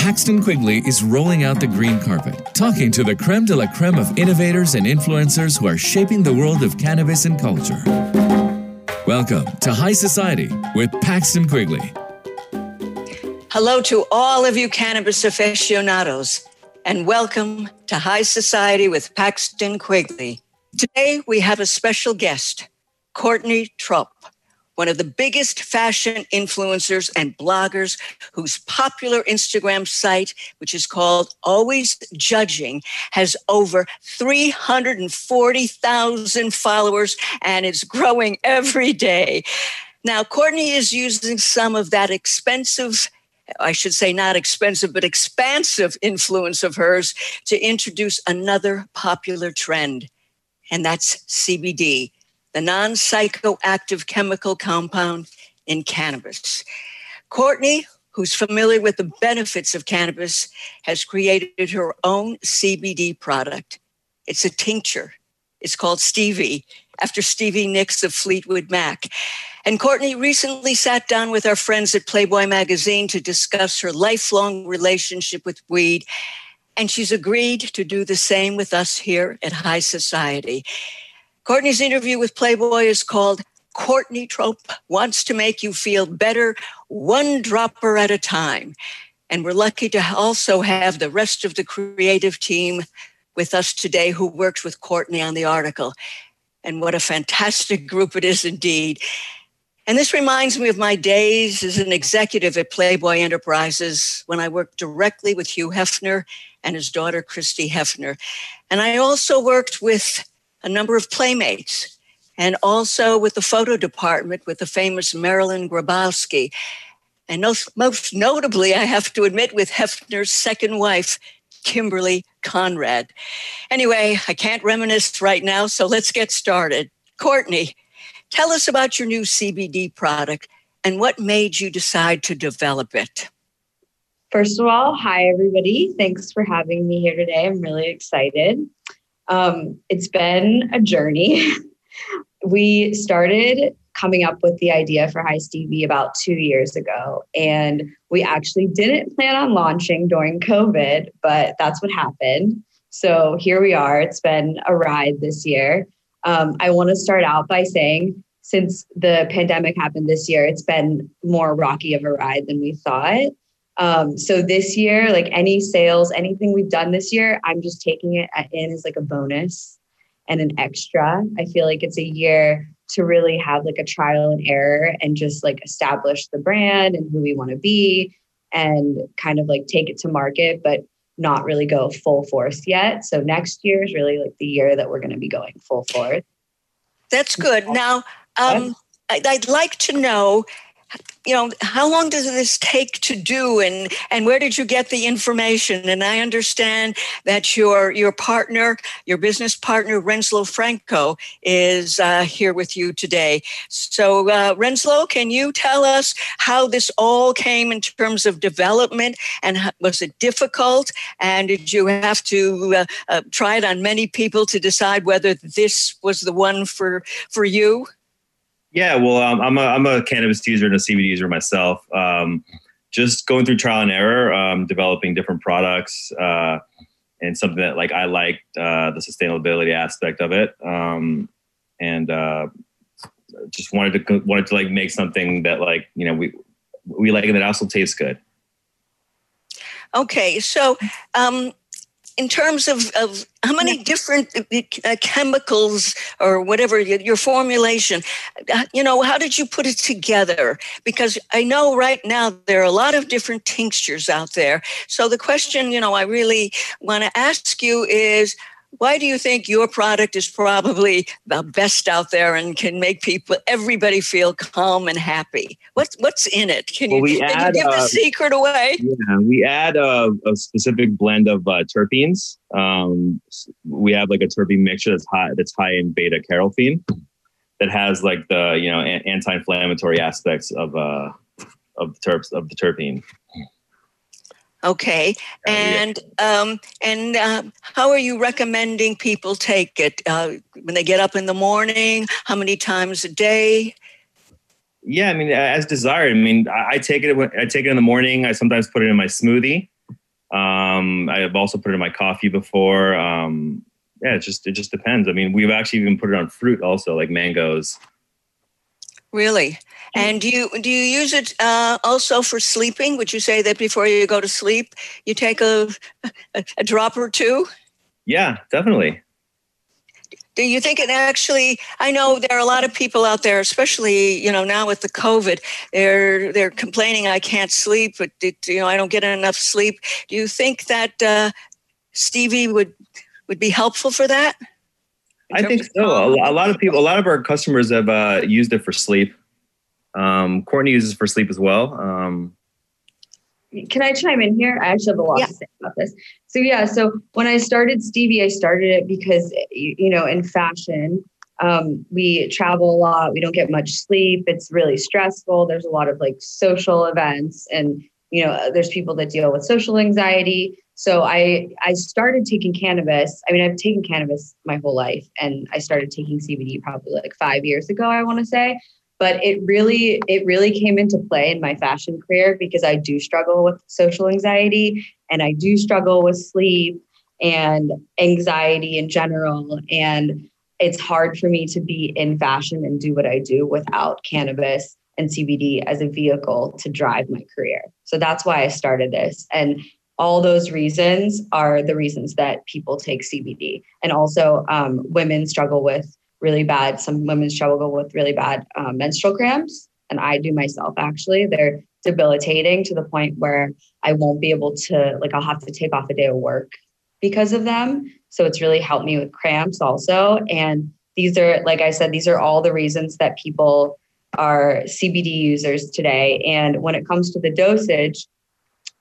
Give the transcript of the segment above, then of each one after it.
Paxton Quigley is rolling out the green carpet, talking to the creme de la creme of innovators and influencers who are shaping the world of cannabis and culture. Welcome to High Society with Paxton Quigley. Hello to all of you cannabis aficionados, and welcome to High Society with Paxton Quigley. Today we have a special guest, Courtney Trop one of the biggest fashion influencers and bloggers whose popular Instagram site, which is called Always Judging, has over 340,000 followers and is growing every day. Now, Courtney is using some of that expensive I should say not expensive, but expansive influence of hers to introduce another popular trend, and that's CBD the non psychoactive chemical compound in cannabis. Courtney, who's familiar with the benefits of cannabis, has created her own CBD product. It's a tincture. It's called Stevie, after Stevie Nicks of Fleetwood Mac. And Courtney recently sat down with our friends at Playboy magazine to discuss her lifelong relationship with weed. And she's agreed to do the same with us here at High Society. Courtney's interview with Playboy is called Courtney Trop Wants to Make You Feel Better, One Dropper at a Time. And we're lucky to also have the rest of the creative team with us today who worked with Courtney on the article. And what a fantastic group it is indeed. And this reminds me of my days as an executive at Playboy Enterprises when I worked directly with Hugh Hefner and his daughter, Christie Hefner. And I also worked with a number of playmates, and also with the photo department with the famous Marilyn Grabowski. And most, most notably, I have to admit, with Hefner's second wife, Kimberly Conrad. Anyway, I can't reminisce right now, so let's get started. Courtney, tell us about your new CBD product and what made you decide to develop it. First of all, hi, everybody. Thanks for having me here today. I'm really excited. Um, it's been a journey. we started coming up with the idea for High Stevie about two years ago. And we actually didn't plan on launching during COVID, but that's what happened. So here we are. It's been a ride this year. Um, I want to start out by saying, since the pandemic happened this year, it's been more rocky of a ride than we thought. Um, so this year, like any sales, anything we've done this year, I'm just taking it in as like a bonus and an extra. I feel like it's a year to really have like a trial and error and just like establish the brand and who we want to be and kind of like take it to market, but not really go full force yet. So next year is really like the year that we're going to be going full force. That's good. Now, um, I'd like to know you know how long does this take to do and and where did you get the information? And i understand that your your partner your business partner renslow franco is uh, here with you today. So uh, renslow can you tell us how this all came in terms of development? And was it difficult? And did you have to uh, uh, try it on many people to decide whether this was the one for for you yeah, well, um, I'm a I'm a cannabis user and a CBD user myself. Um, just going through trial and error, um, developing different products, uh, and something that like I liked uh, the sustainability aspect of it, um, and uh, just wanted to wanted to like make something that like you know we we like and that also tastes good. Okay, so um, in terms of, of how many different uh, uh, chemicals or whatever your formulation uh, you know how did you put it together? Because i know right now there are a lot of different tinctures out there. So the question you know i really want to ask you is why do you think your product is probably the best out there and can make people everybody feel calm and happy? What's what's in it? Can, well, you, can add, you, give uh, the secret away? Yeah we add a, a specific blend of uh, terpenes. Um, we have like a terpene mixture that's high that's high in beta caryophyllene that has like the you know anti-inflammatory aspects of uh of the terps of the terpene Okay, and um, and uh, how are you recommending people take it uh, when they get up in the morning? How many times a day? Yeah, I mean, as desired. I mean, I, I take it. I take it in the morning. I sometimes put it in my smoothie. Um, I've also put it in my coffee before. Um, yeah, it just it just depends. I mean, we've actually even put it on fruit also, like mangoes. Really? And do you do you use it uh, also for sleeping? Would you say that before you go to sleep, you take a a, a drop or two? Yeah, definitely. Do you think it actually? I know there are a lot of people out there, especially you know now with the COVID, they're they're complaining I can't sleep, but it, you know I don't get enough sleep. Do you think that uh, Stevie would would be helpful for that? I think so. A, a, lot of people, a lot of our customers have uh, used it for sleep. Um, Courtney uses it for sleep as well. Um, Can I chime in here? I actually have a lot yeah. to say about this. So yeah, so when I started Stevie, I started it because you know in fashion, um, we travel a lot. We don't get much sleep. It's really stressful. There's a lot of like social events, and you know there's people that deal with social anxiety. So I I started taking cannabis. I mean, I've taken cannabis my whole life, and I started taking CBD probably like five years ago. I want to say, but it really it really came into play in my fashion career because I do struggle with social anxiety, and I do struggle with sleep and anxiety in general, and it's hard for me to be in fashion and do what I do without cannabis and CBD as a vehicle to drive my career. So that's why I started this. And all those reasons are the reasons that people take CBD. And also, um, women struggle with really bad, some women struggle with really bad um, menstrual cramps. And I do myself actually. They're debilitating to the point where I won't be able to, like, I'll have to take off a day of work because of them. So it's really helped me with cramps also. And these are, like I said, these are all the reasons that people are CBD users today. And when it comes to the dosage,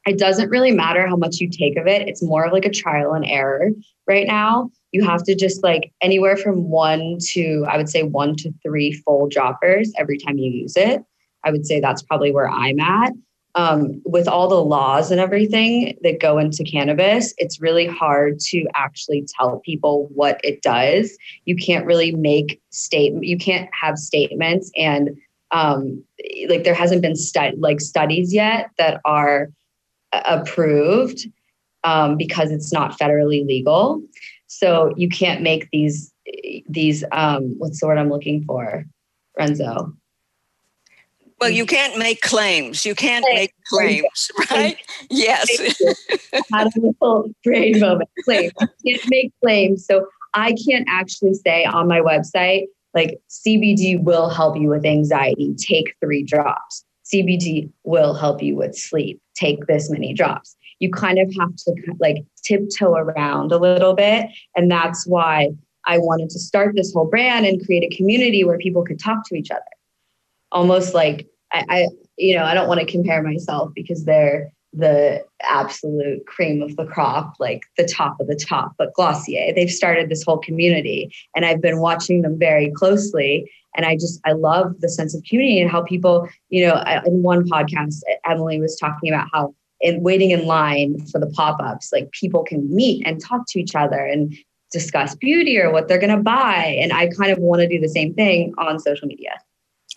it doesn't really matter how much you take of it. It's more of like a trial and error right now. You have to just like anywhere from one to, I would say, one to three full droppers every time you use it. I would say that's probably where I'm at. Um, with all the laws and everything that go into cannabis, it's really hard to actually tell people what it does. You can't really make statement. You can't have statements and um, like there hasn't been stu- like studies yet that are approved um, because it's not federally legal. So you can't make these these um, what's the word I'm looking for, Renzo? Well, you can't make claims. You can't make claims, right? Yes. Had a little brain moment. Claims. You can't make claims. So I can't actually say on my website, like CBD will help you with anxiety. Take three drops. CBD will help you with sleep. Take this many drops. You kind of have to like tiptoe around a little bit. And that's why I wanted to start this whole brand and create a community where people could talk to each other. Almost like I, I you know, I don't want to compare myself because they're the absolute cream of the crop, like the top of the top. But Glossier, they've started this whole community, and I've been watching them very closely. And I just, I love the sense of community and how people, you know, in one podcast, Emily was talking about how in waiting in line for the pop ups, like people can meet and talk to each other and discuss beauty or what they're going to buy. And I kind of want to do the same thing on social media.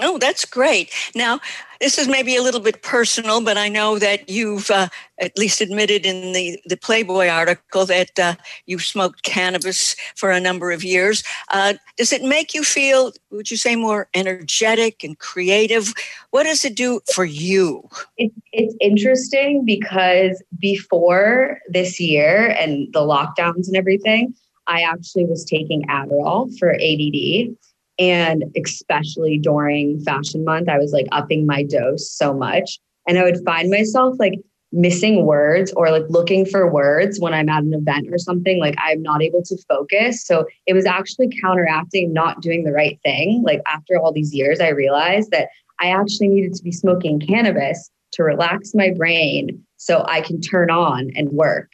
Oh, that's great. Now, this is maybe a little bit personal, but I know that you've uh, at least admitted in the, the Playboy article that uh, you've smoked cannabis for a number of years. Uh, does it make you feel, would you say, more energetic and creative? What does it do for you? It, it's interesting because before this year and the lockdowns and everything, I actually was taking Adderall for ADD and especially during fashion month, I was like upping my dose so much. And I would find myself like missing words or like looking for words when I'm at an event or something. Like I'm not able to focus. So it was actually counteracting not doing the right thing. Like after all these years, I realized that I actually needed to be smoking cannabis to relax my brain so I can turn on and work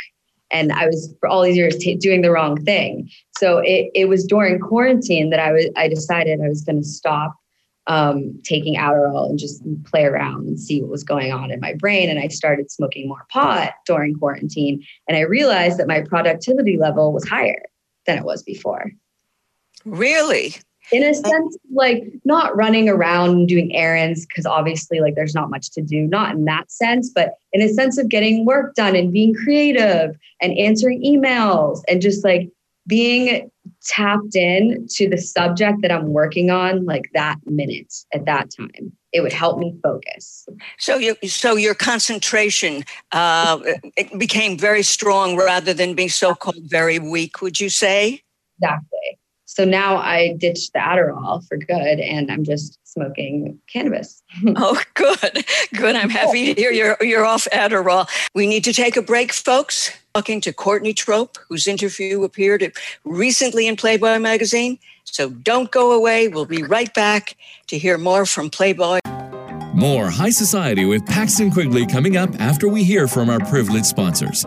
and I was for all these years t- doing the wrong thing. So it, it was during quarantine that I was I decided I was going to stop um, taking Adderall and just play around and see what was going on in my brain. And I started smoking more pot during quarantine, and I realized that my productivity level was higher than it was before. Really? in a sense like not running around and doing errands because obviously like there's not much to do not in that sense but in a sense of getting work done and being creative and answering emails and just like being tapped in to the subject that i'm working on like that minute at that time it would help me focus. So you so your concentration uh, it became very strong rather than being so called very weak would you say? Exactly so now I ditched the Adderall for good and I'm just smoking cannabis. oh, good. Good. I'm happy to hear you're, you're off Adderall. We need to take a break, folks. Talking to Courtney Trop, whose interview appeared recently in Playboy magazine. So don't go away. We'll be right back to hear more from Playboy. More High Society with Paxton Quigley coming up after we hear from our privileged sponsors.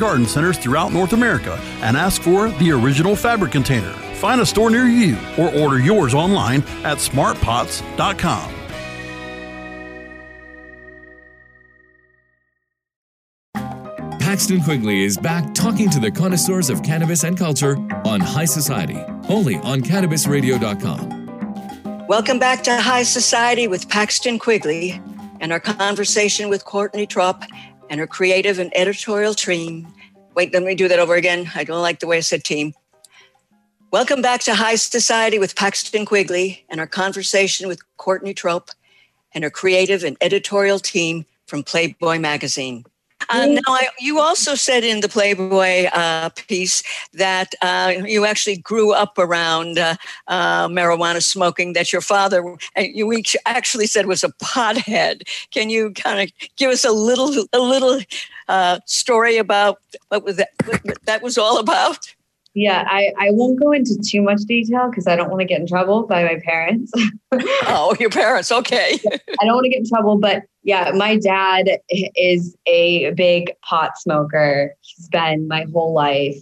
garden centers throughout North America and ask for the original fabric container. Find a store near you or order yours online at smartpots.com. Paxton Quigley is back talking to the connoisseurs of cannabis and culture on High Society, only on cannabisradio.com. Welcome back to High Society with Paxton Quigley and our conversation with Courtney Trop and her creative and editorial team. Wait, let me do that over again. I don't like the way I said team. Welcome back to High Society with Paxton Quigley and our conversation with Courtney Trop and her creative and editorial team from Playboy magazine. Uh, now, I, you also said in the Playboy uh, piece that uh, you actually grew up around uh, uh, marijuana smoking. That your father, you actually said, was a pothead. Can you kind of give us a little, a little uh, story about what was that? What that was all about? Yeah, I, I won't go into too much detail because I don't want to get in trouble by my parents. oh, your parents. Okay. I don't want to get in trouble, but yeah, my dad is a big pot smoker. He's been my whole life.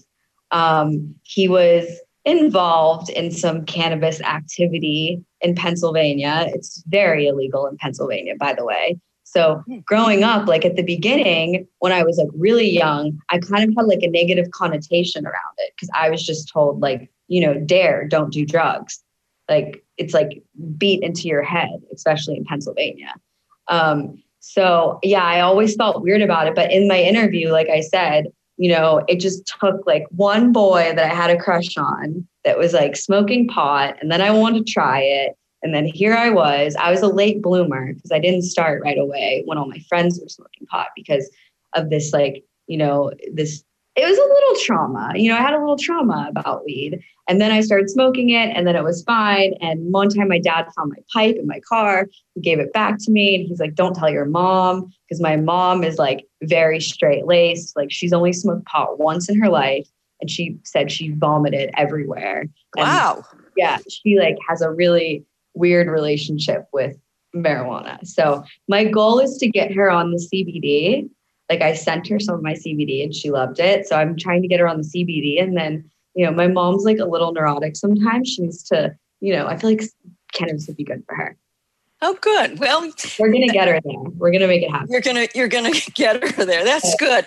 Um, he was involved in some cannabis activity in Pennsylvania. It's very illegal in Pennsylvania, by the way. So hmm. growing up, like at the beginning, when I was like really young, I kind of had like a negative connotation around it because I was just told like, you know, dare, don't do drugs. Like it's like beat into your head, especially in Pennsylvania. Um, so yeah, I always felt weird about it. But in my interview, like I said, you know, it just took like one boy that I had a crush on that was like smoking pot, and then I wanted to try it. And then here I was. I was a late bloomer because I didn't start right away when all my friends were smoking pot because of this, like, you know, this it was a little trauma. You know, I had a little trauma about weed. And then I started smoking it, and then it was fine. And one time, my dad found my pipe in my car. He gave it back to me, and he's like, "Don't tell your mom," because my mom is like very straight laced. Like she's only smoked pot once in her life, and she said she vomited everywhere. Wow. And yeah, she like has a really weird relationship with marijuana. So my goal is to get her on the CBD like I sent her some of my CBD and she loved it. So I'm trying to get her on the CBD. And then, you know, my mom's like a little neurotic sometimes. She needs to, you know, I feel like cannabis would be good for her. Oh, good. Well, we're gonna get her there. We're gonna make it happen. You're gonna you're gonna get her there. That's good.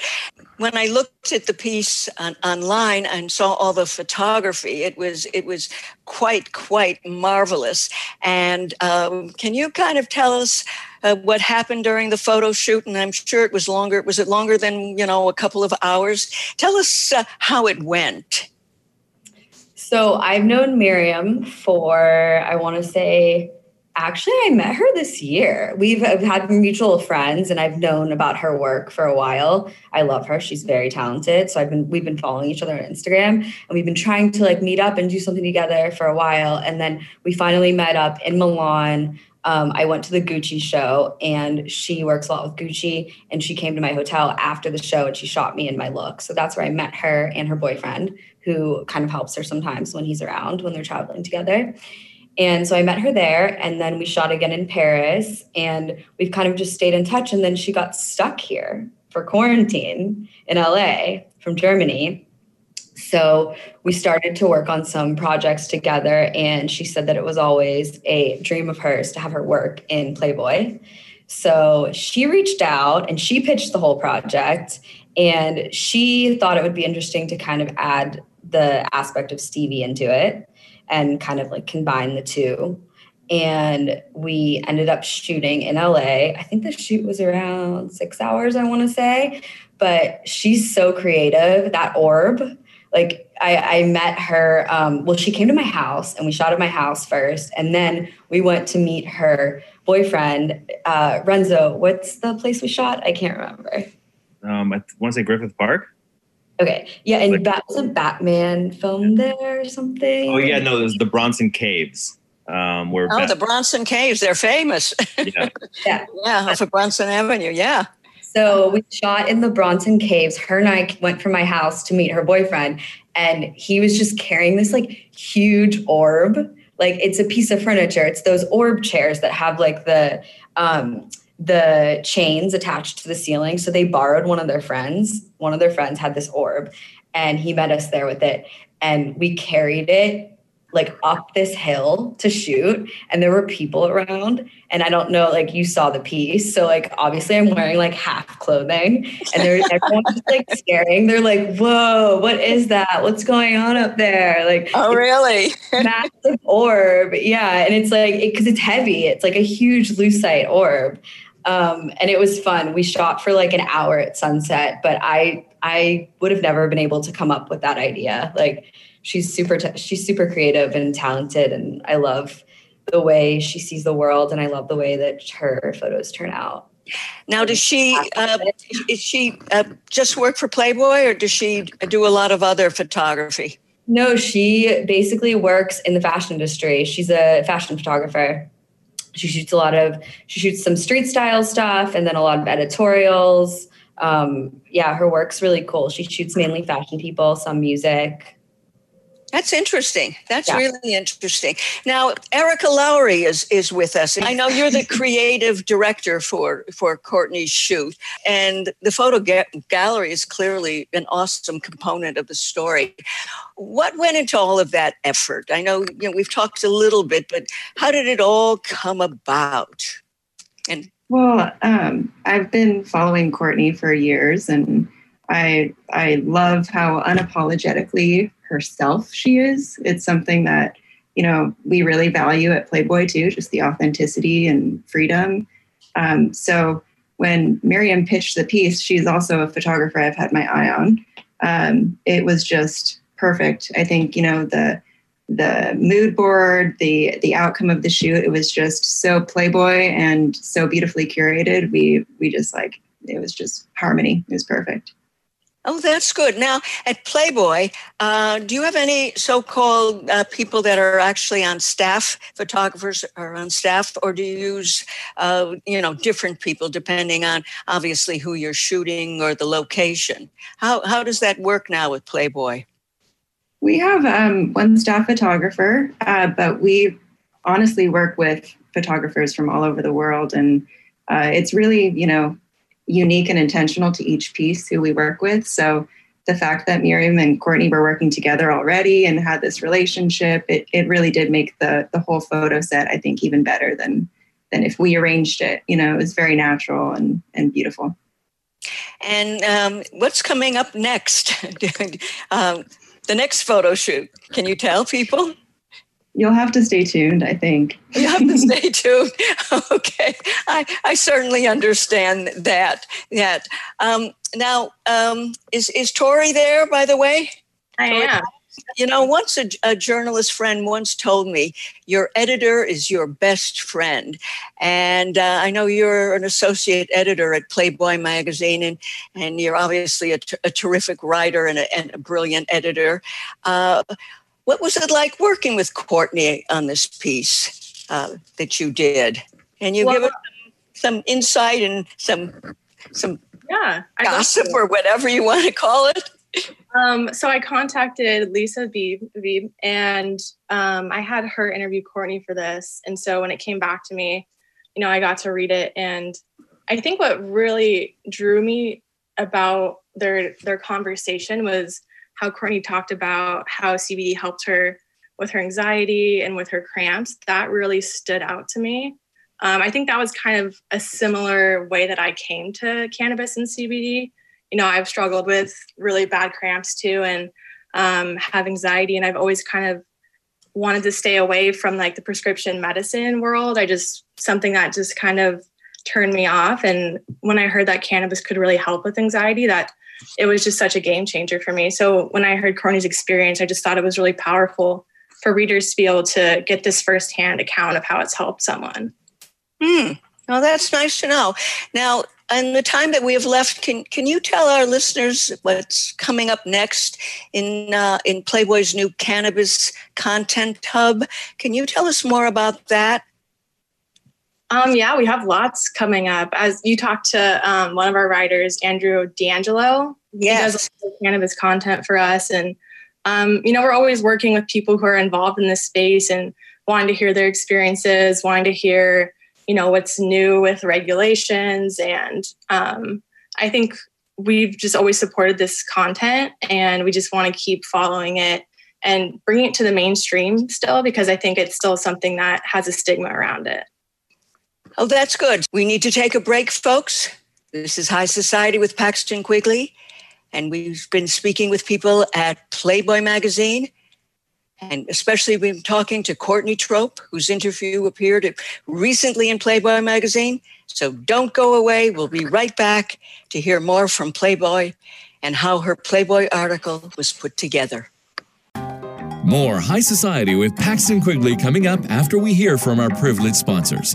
When I looked at the piece on, online and saw all the photography, it was it was quite quite marvelous. And um, can you kind of tell us uh, what happened during the photo shoot? And I'm sure it was longer. Was it longer than you know a couple of hours? Tell us uh, how it went. So I've known Miriam for I want to say Actually, I met her this year. We've had mutual friends and I've known about her work for a while. I love her. She's very talented. So I've been we've been following each other on Instagram and we've been trying to like meet up and do something together for a while. And then we finally met up in Milan. Um, I went to the Gucci show and she works a lot with Gucci and she came to my hotel after the show and she shot me in my look. So that's where I met her and her boyfriend, who kind of helps her sometimes when he's around when they're traveling together. And so I met her there, and then we shot again in Paris, and we've kind of just stayed in touch. And then she got stuck here for quarantine in LA from Germany. So we started to work on some projects together, and she said that it was always a dream of hers to have her work in Playboy. So she reached out and she pitched the whole project, and she thought it would be interesting to kind of add the aspect of Stevie into it and kind of like combine the two. And we ended up shooting in LA. I think the shoot was around six hours, I want to say. But she's so creative. That orb, like I, I met her. Um, well, she came to my house and we shot at my house first. And then we went to meet her boyfriend, uh, Renzo. What's the place we shot? I can't remember. Um, I want to say Griffith Park. Okay. Yeah, and like, Bat- was a Batman film there or something? Oh yeah, no, there's the Bronson Caves. Um, where oh, Bat- the Bronson Caves, they're famous. Yeah. yeah. yeah, off of Bronson Avenue. Yeah. So we shot in the Bronson Caves. Her and I went from my house to meet her boyfriend, and he was just carrying this like huge orb. Like it's a piece of furniture. It's those orb chairs that have like the um, the chains attached to the ceiling. So they borrowed one of their friends. One of their friends had this orb and he met us there with it. And we carried it like up this hill to shoot and there were people around and i don't know like you saw the piece so like obviously i'm wearing like half clothing and there's everyone's just like staring they're like whoa what is that what's going on up there like oh really massive orb yeah and it's like because it, it's heavy it's like a huge lucite orb um, and it was fun. We shot for like an hour at sunset, but I I would have never been able to come up with that idea. Like she's super t- she's super creative and talented, and I love the way she sees the world, and I love the way that her photos turn out. Now, does she uh, is she uh, just work for Playboy, or does she do a lot of other photography? No, she basically works in the fashion industry. She's a fashion photographer she shoots a lot of she shoots some street style stuff and then a lot of editorials um, yeah her work's really cool she shoots mainly fashion people some music that's interesting. That's yeah. really interesting. Now, Erica Lowry is is with us. I know you're the creative director for for Courtney's shoot, and the photo ga- gallery is clearly an awesome component of the story. What went into all of that effort? I know you know we've talked a little bit, but how did it all come about? And well, um, I've been following Courtney for years, and I I love how unapologetically herself she is. It's something that, you know, we really value at Playboy too, just the authenticity and freedom. Um, so when Miriam pitched the piece, she's also a photographer I've had my eye on. Um, it was just perfect. I think, you know, the the mood board, the the outcome of the shoot, it was just so Playboy and so beautifully curated. We we just like it was just harmony. It was perfect. Oh, that's good. Now, at Playboy, uh, do you have any so-called uh, people that are actually on staff, photographers are on staff, or do you use, uh, you know, different people depending on obviously who you're shooting or the location? How how does that work now with Playboy? We have um, one staff photographer, uh, but we honestly work with photographers from all over the world, and uh, it's really, you know, unique and intentional to each piece who we work with. So the fact that Miriam and Courtney were working together already and had this relationship, it, it really did make the the whole photo set, I think, even better than than if we arranged it. You know, it was very natural and and beautiful. And um, what's coming up next? um, the next photo shoot. Can you tell people? You'll have to stay tuned, I think. you have to stay tuned. Okay. I, I certainly understand that. That. Um, now, um, is, is Tori there, by the way? I Tori? am. You know, once a, a, journalist friend once told me, your editor is your best friend. And uh, I know you're an associate editor at Playboy magazine, and, and you're obviously a, t- a terrific writer and a, and a brilliant editor. Uh, what was it like working with Courtney on this piece uh, that you did? And you well, give us some, some insight and some some yeah gossip or whatever you want to call it. Um, so I contacted Lisa Beebe, and um, I had her interview Courtney for this. And so when it came back to me, you know, I got to read it, and I think what really drew me about their their conversation was how Courtney talked about how CBD helped her with her anxiety and with her cramps. That really stood out to me. Um, I think that was kind of a similar way that I came to cannabis and CBD. You know, I've struggled with really bad cramps too and um, have anxiety, and I've always kind of wanted to stay away from like the prescription medicine world. I just, something that just kind of turned me off. And when I heard that cannabis could really help with anxiety, that it was just such a game changer for me. So when I heard Courtney's experience, I just thought it was really powerful for readers to be able to get this firsthand account of how it's helped someone. Hmm. Well, that's nice to know. Now, in the time that we have left, can can you tell our listeners what's coming up next in uh, in Playboy's new cannabis content hub? Can you tell us more about that? Um, yeah, we have lots coming up. As you talked to um, one of our writers, Andrew D'Angelo, yes. he does cannabis content for us, and um, you know we're always working with people who are involved in this space and wanting to hear their experiences, wanting to hear you know what's new with regulations, and um, I think we've just always supported this content, and we just want to keep following it and bringing it to the mainstream still because I think it's still something that has a stigma around it. Oh, that's good. We need to take a break, folks. This is High Society with Paxton Quigley, and we've been speaking with people at Playboy magazine, and especially we've been talking to Courtney Trop, whose interview appeared recently in Playboy magazine. So don't go away. We'll be right back to hear more from Playboy and how her Playboy article was put together. More High Society with Paxton Quigley coming up after we hear from our privileged sponsors.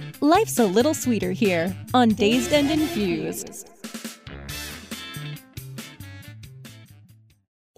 Life's a little sweeter here on Dazed and Infused.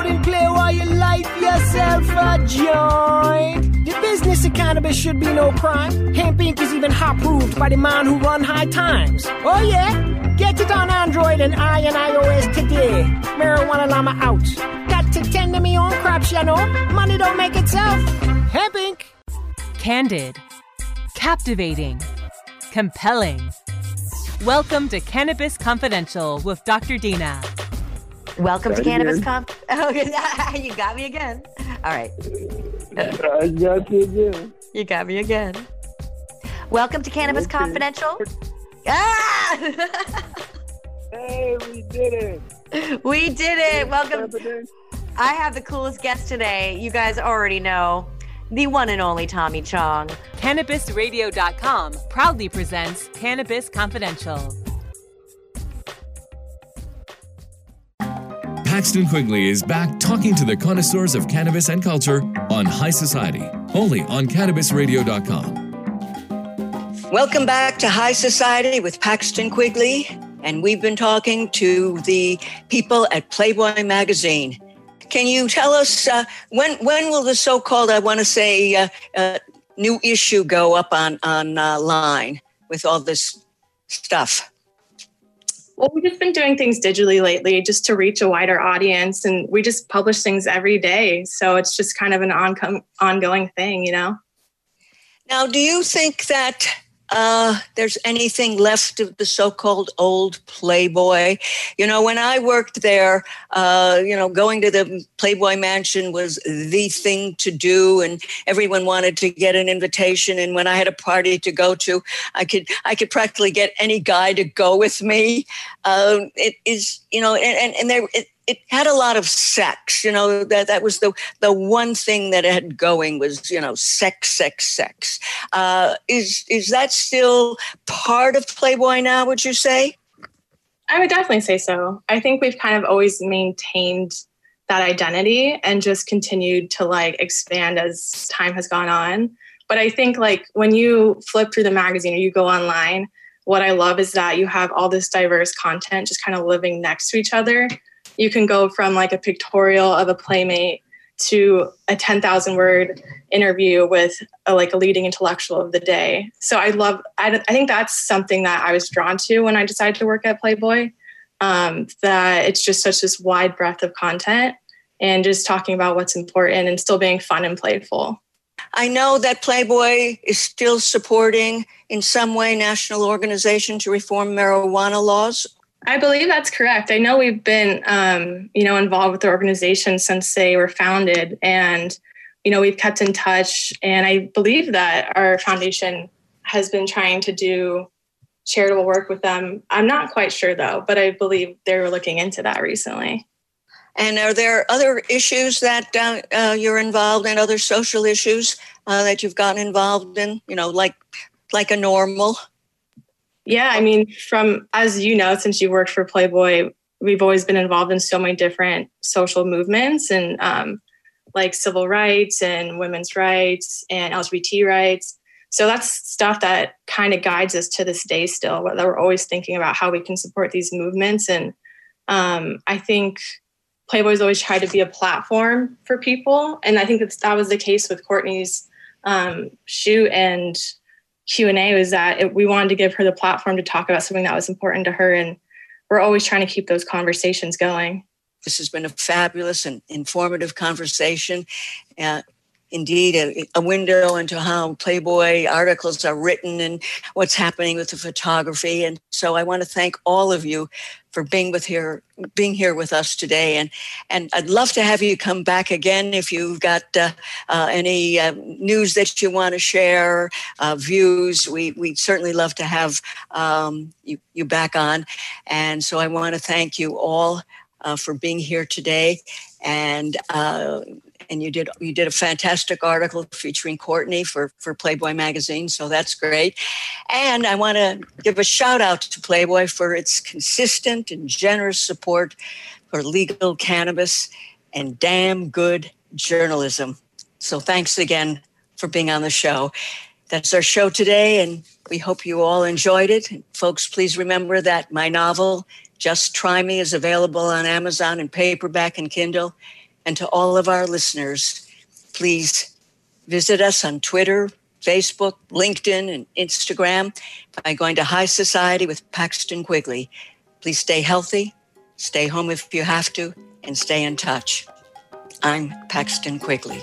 Download and play while you light yourself a joint. The business of cannabis should be no crime. Hempire is even hot proved by the man who run high times. Oh yeah? Get it on Android and I and iOS today. Marijuana Llama out. Got to tend to me own crops, you know. Money don't make itself. Hey, Pink. Candid, captivating, compelling. Welcome to Cannabis Confidential with Dr. Dina. Welcome to Cannabis again. Comp. Oh, you got me again. All right. I got you again. You got me again. Welcome to Cannabis Confidential. Ah! hey, we did it. We did it. Welcome. I have the coolest guest today. You guys already know the one and only Tommy Chong. CannabisRadio.com proudly presents Cannabis Confidential. Paxton Quigley is back talking to the connoisseurs of cannabis and culture on High Society, only on CannabisRadio.com. Welcome back to High Society with Paxton Quigley, and we've been talking to the people at Playboy Magazine. Can you tell us uh, when when will the so-called I want to say uh, uh, new issue go up on on uh, with all this stuff? Well, we've just been doing things digitally lately just to reach a wider audience, and we just publish things every day. So it's just kind of an oncom- ongoing thing, you know? Now, do you think that uh, there's anything left of the so-called old Playboy? You know, when I worked there, uh, you know, going to the Playboy Mansion was the thing to do, and everyone wanted to get an invitation. And when I had a party to go to, I could I could practically get any guy to go with me. Uh, it is, you know, and and, and there. It, it had a lot of sex, you know, that, that was the, the one thing that it had going was, you know, sex, sex, sex. Uh, is, is that still part of Playboy now, would you say? I would definitely say so. I think we've kind of always maintained that identity and just continued to like expand as time has gone on. But I think like when you flip through the magazine or you go online, what I love is that you have all this diverse content just kind of living next to each other. You can go from like a pictorial of a playmate to a 10,000 word interview with a, like a leading intellectual of the day. So I love, I, I think that's something that I was drawn to when I decided to work at Playboy. Um, that it's just such this wide breadth of content and just talking about what's important and still being fun and playful. I know that Playboy is still supporting, in some way, national organization to reform marijuana laws. I believe that's correct. I know we've been, um, you know, involved with the organization since they were founded, and you know, we've kept in touch. And I believe that our foundation has been trying to do charitable work with them. I'm not quite sure though, but I believe they were looking into that recently. And are there other issues that uh, uh, you're involved in, other social issues uh, that you've gotten involved in? You know, like like a normal. Yeah, I mean, from as you know, since you worked for Playboy, we've always been involved in so many different social movements and um, like civil rights and women's rights and LGBT rights. So that's stuff that kind of guides us to this day still, that we're always thinking about how we can support these movements. And um, I think Playboy's always tried to be a platform for people. And I think that's, that was the case with Courtney's um, shoot and Q&A was that it, we wanted to give her the platform to talk about something that was important to her. And we're always trying to keep those conversations going. This has been a fabulous and informative conversation. Uh, indeed, a, a, window into how Playboy articles are written and what's happening with the photography. And so I want to thank all of you for being with here, being here with us today. And and I'd love to have you come back again if you've got uh, uh, any uh, news that you want to share, uh, views. We we'd certainly love to have um, you you back on. And so I want to thank you all uh, for being here today. And uh, and you did you did a fantastic article featuring Courtney for for Playboy magazine, so that's great. And I want to give a shout out to Playboy for its consistent and generous support for legal cannabis and damn good journalism. So thanks again for being on the show. That's our show today, and we hope you all enjoyed it. Folks, please remember that my novel, Just Try Me, is available on Amazon in paperback and Kindle. And to all of our listeners, please visit us on Twitter, Facebook, LinkedIn, and Instagram by going to High Society with Paxton Quigley. Please stay healthy, stay home if you have to, and stay in touch. I'm Paxton Quigley.